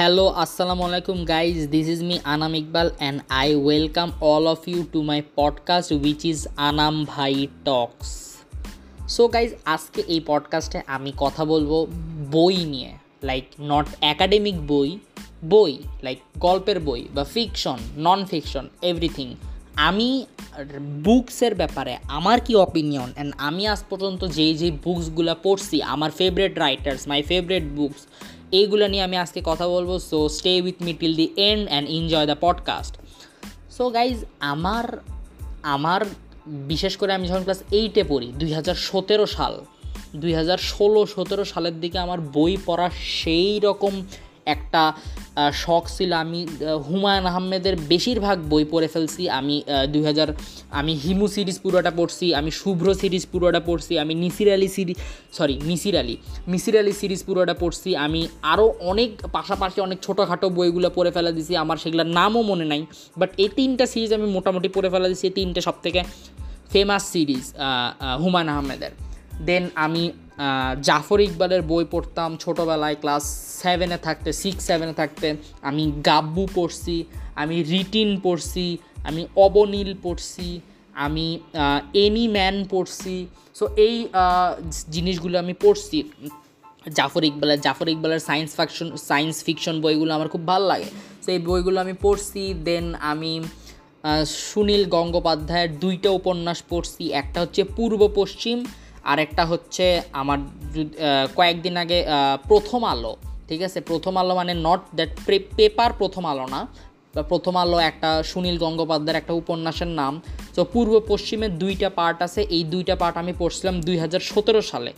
Hello, আসসালামু আলাইকুম guys. This is me Anam Iqbal and I welcome all of you to my podcast which is Anam ভাই Talks. So guys আজকে এই পডকাস্টে আমি কথা বলব বই নিয়ে লাইক নট অ্যাকাডেমিক বই বই লাইক গল্পের বই বা ফিকশন নন ফিকশন এভরিথিং আমি বুকসের ব্যাপারে আমার কি অপিনিয়ন অ্যান্ড আমি আজ পর্যন্ত যেই যেই বুকসগুলো পড়ছি আমার favourite writers my favourite books এইগুলো নিয়ে আমি আজকে কথা বলব। So stay with me till the end and enjoy the podcast so guys আমার আমার বিশেষ করে আমি যখন ক্লাস এইটে পড়ি, দুই হাজার সতেরো সাল, দুই হাজার ষোলো সতেরো সালের দিকে আমার বই পড়া সেই রকম একটা শখ ছিল। আমি হুমায়ুন আহমেদের বেশিরভাগ বই পড়ে ফেলছি। আমি দুই হাজার আমি হিমু সিরিজ পুরোটা পড়ছি, আমি শুভ্র সিরিজ পুরোটা পড়ছি, আমি নিসির Ali series sorry Misir Ali Misir Ali series পুরোটা পড়ছি। আমি আরও অনেক, পাশাপাশি অনেক ছোটোখাটো বইগুলো পড়ে ফেলা দিছি। আমার সেগুলোর নামও মনে নাই বাট এই তিনটা সিরিজ আমি মোটামুটি পড়ে ফেলা দিছি। এই তিনটে সব থেকে ফেমাস সিরিজ হুমায়ুন আহমেদের। দেন আমি জাফর ইকবালের বই পড়তাম ছোটোবেলায়, ক্লাস সেভেনে থাকতে সিক্স সেভেনে থাকতে। আমি গাব্বু পড়ছি, আমি রিটিন পড়ছি, আমি অবনীল পড়ছি, আমি এনি ম্যান পড়ছি। সো এই জিনিসগুলো আমি পড়ছি। জাফর ইকবালের জাফর ইকবালের সায়েন্স ফ্যাকশন সায়েন্স ফিকশন বইগুলো আমার খুব ভালো লাগে। সেই বইগুলো আমি পড়ছি দেন আমি সুনীল গঙ্গোপাধ্যায়ের দুইটা উপন্যাস পড়ছি। একটা হচ্ছে পূর্ব পশ্চিম আর একটা হচ্ছে আমার কয়েকদিন আগে প্রথম আলো, ঠিক আছে? প্রথম আলো মানে নট দ্যাট পেপার প্রথম আলো না। প্রথম আলো একটা সুনীল গঙ্গোপাধ্যায়ের একটা উপন্যাসের নাম। তো পূর্ব পশ্চিমের দুইটা পার্ট আছে। এই দুইটা পার্ট আমি পড়ছিলাম দুই হাজার সতেরো সালে।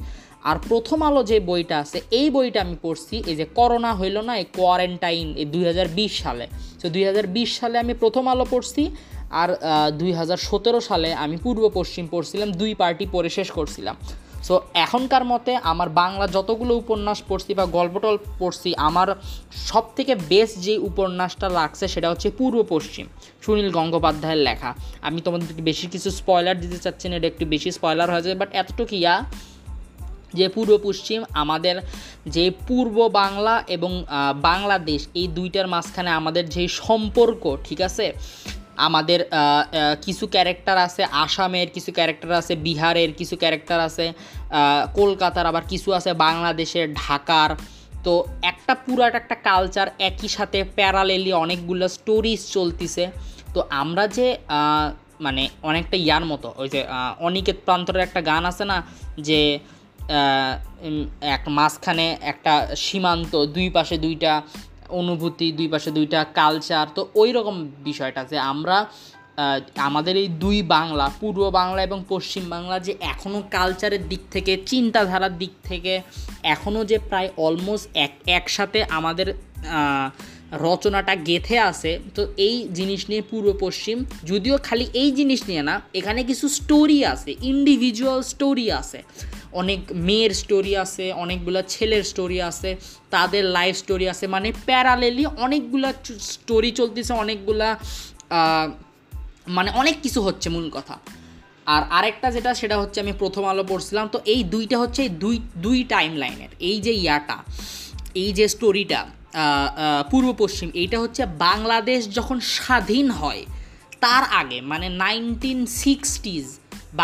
আর প্রথম আলো যে বইটা আছে, এই বইটা আমি পড়ছি, এই যে করোনা হইল না, এই কোয়ারেন্টাইন এই দুই হাজার বিশ সালে। তো দুই হাজার বিশ সালে আমি প্রথম আলো পড়ছি। আর দুই হাজার সতেরো সালে আমি পূর্ব পশ্চিম পড়ছিলাম, দুই পার্টি পড়ে শেষ করছিলাম। সো এখনকার মতে আমার বাংলা যতগুলো উপন্যাস পড়ছি বা গল্পটল পড়ছি, আমার সব থেকে বেস্ট যে উপন্যাসটা লাগছে সেটা হচ্ছে পূর্ব পশ্চিম, সুনীল গঙ্গোপাধ্যায়ের লেখা। আমি তোমাদের বেশি কিছু স্পয়লার দিতে চাচ্ছি না, এটা একটু বেশি স্পয়লার হয়ে যাবে বাট এতটুকু ইয়া যে পূর্ব পশ্চিম আমাদের যে পূর্ব বাংলা এবং বাংলাদেশ, এই দুইটার মাঝখানে আমাদের যে সম্পর্ক, ঠিক আছে? আমাদের কিছু ক্যারেক্টার আছে, আসামের কিছু ক্যারেক্টার আছে, বিহারের কিছু ক্যারেক্টার আছে কলকাতার আবার কিছু আছে, বাংলাদেশের, ঢাকার। তো একটা পুরাট একটা কালচার একই সাথে প্যারালেলি অনেকগুলো স্টোরিজ চলতিছে। তো আমরা যে মানে অনেকটা ইয়ার মতো, ওই যে অনিকেত প্রান্তরের একটা গান আছে না, যে এক মাঝখানে একটা সীমান্ত, দুই পাশে দুইটা অনুভূতি, দুই পাশে দুইটা কালচার তো ওই রকম বিষয়টা যে আমরা আমাদের এই দুই বাংলা, পূর্ব বাংলা এবং পশ্চিম বাংলা যে এখনও কালচারের দিক থেকে, চিন্তাধারার দিক থেকে এখনও যে প্রায় অলমোস্ট এক, একসাথে আমাদের রচনাটা গেথে আছে, তো এই জিনিস নিয়ে পূর্ব পশ্চিম, যদিও খালি এই জিনিস নিয়ে না, এখানে কিছু স্টোরি আছে ইন্ডিভিজুয়াল স্টোরি আছে। অনেক মেয়ের স্টোরি আছে, অনেকগুলো ছেলের স্টোরি আছে, তাদের লাইফ স্টোরি আছে মানে প্যারালেলি অনেকগুলা স্টোরি চলতেছে, অনেকগুলা মানে অনেক কিছু হচ্ছে মূল কথা। আর আরেকটা যেটা, সেটা হচ্ছে আমি প্রথম আলো পড়ছিলাম, তো এই দুইটা হচ্ছে দুই দুই টাইম লাইনের এই যে ইয়াটা, এই যে স্টোরিটা পূর্ব পশ্চিম, এইটা হচ্ছে বাংলাদেশ যখন স্বাধীন হয়, তার আগে মানে nineteen sixties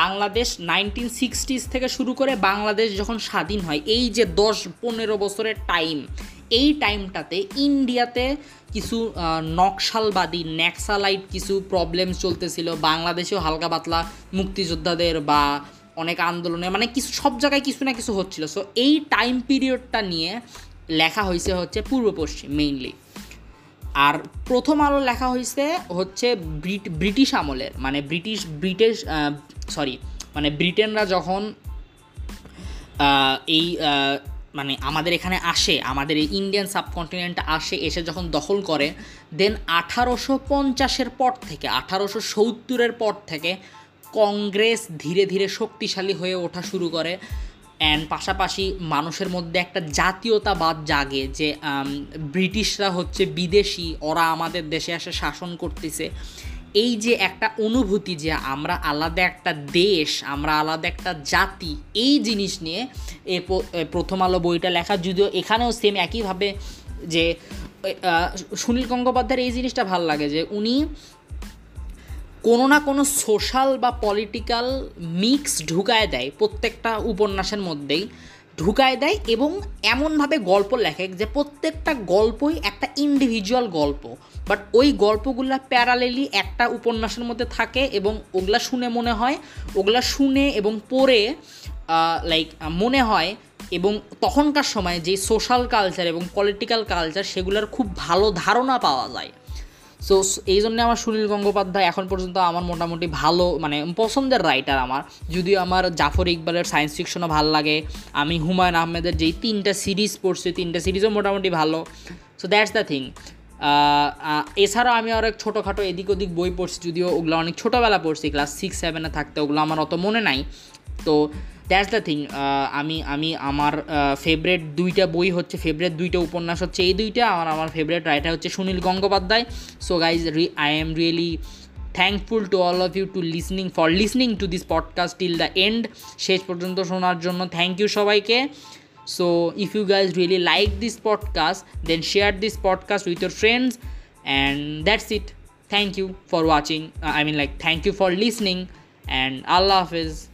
Bangladesh nineteen sixties থেকে শুরু করে বাংলাদেশ যখন স্বাধীন হয়, এই যে দশ পনেরো বছরের টাইম এই টাইমটাতে ইন্ডিয়াতে কিছু নকশালবাদী, ন্যাক্সালাইট কিছু প্রবলেম চলতেছিল, বাংলাদেশেও হালকা পাতলা মুক্তিযোদ্ধাদের বা অনেক আন্দোলনে মানে কিছু, সব জায়গায় কিছু না কিছু হচ্ছিল। সো এই টাইম পিরিয়ডটা নিয়ে লেখা হয়েছে হচ্ছে পূর্ব পশ্চিম মেইনলি আর প্রথম আলো লেখা হয়েছে হচ্ছে ব্রিট, ব্রিটিশ আমলের মানে ব্রিটিশ ব্রিটিশ সরি মানে ব্রিটেনরা যখন এই মানে আমাদের এখানে আসে, আমাদের এই ইন্ডিয়ান সাবকন্টিনেন্ট আসে, এসে যখন দখল করে দেন আঠারোশো পঞ্চাশের পর থেকে, আঠারোশো সত্তরের পর থেকে, কংগ্রেস ধীরে ধীরে শক্তিশালী হয়ে ওঠা শুরু করে। অ্যান্ড পাশাপাশি মানুষের মধ্যে একটা জাতীয়তাবাদ জাগে যে ব্রিটিশরা হচ্ছে বিদেশি, ওরা আমাদের দেশে এসে শাসন করতেছে। এই যে একটা অনুভূতি যে আমরা আলাদা একটা দেশ, আমরা আলাদা একটা জাতি, এই জিনিস নিয়ে এ প্রথম আলো বইটা লেখা, যদিও এখানেও সেম একইভাবে যে সুনীল গঙ্গোপাধ্যায়ের এই জিনিসটা ভালো লাগে যে, উনি কোনো না কোনো সোশ্যাল বা পলিটিক্যাল মিক্স ঢুকায় দেয় প্রত্যেকটা উপন্যাসের মধ্যেই। ঢুকায় দেয় এবং এমনভাবে গল্প লেখে যে প্রত্যেকটা গল্পই একটা ইন্ডিভিজুয়াল গল্প। বাট ওই গল্পগুলো প্যারালেলি একটা উপন্যাসের মধ্যে থাকে এবং ওগুলা শুনে মনে হয়, ওগুলা শুনে এবং পড়ে লাইক মনে হয় এবং তখনকার সময় যে সোশ্যাল কালচার এবং পলিটিক্যাল কালচার সেগুলোর খুব ভালো ধারণা পাওয়া যায়। সো এই জন্য আমার সুনীল গঙ্গোপাধ্যায় এখন পর্যন্ত আমার মোটামুটি ভালো মানে পছন্দের রাইটার আমার। যদিও আমার জাফর ইকবালের সায়েন্স ফিকশনও ভালো লাগে, আমি হুমায়ুন আহমেদের যেই তিনটা সিরিজ পড়ছি, তিনটা সিরিজও মোটামুটি ভালো। সো দ্যাটস দ্য থিং এছাড়াও আমি অনেক ছোটোখাটো এদিক ওদিক বই পড়ছি, যদিও ওগুলো অনেক ছোটোবেলা পড়ছি ক্লাস সিক্স সেভেনে থাকতে, ওগুলো আমার অত মনে নাই। তো দ্যাটস দ্য থিং আমি আমি আমার ফেভারেট দুইটা বই হচ্ছে ফেভারেট দুইটা উপন্যাস হচ্ছে এই দুইটা আমার আমার ফেভারেট রাইটার হচ্ছে সুনীল গঙ্গোপাধ্যায়। সো গাইজ রি I am really thankful to all of you to listening for listening to this podcast till the end শেষ পর্যন্ত শোনার জন্য থ্যাংক ইউ সবাইকে। So if you guys really like this podcast then share this podcast with your friends and that's it thank you for watching I mean like thank you for listening and আল্লাহ হাফেজ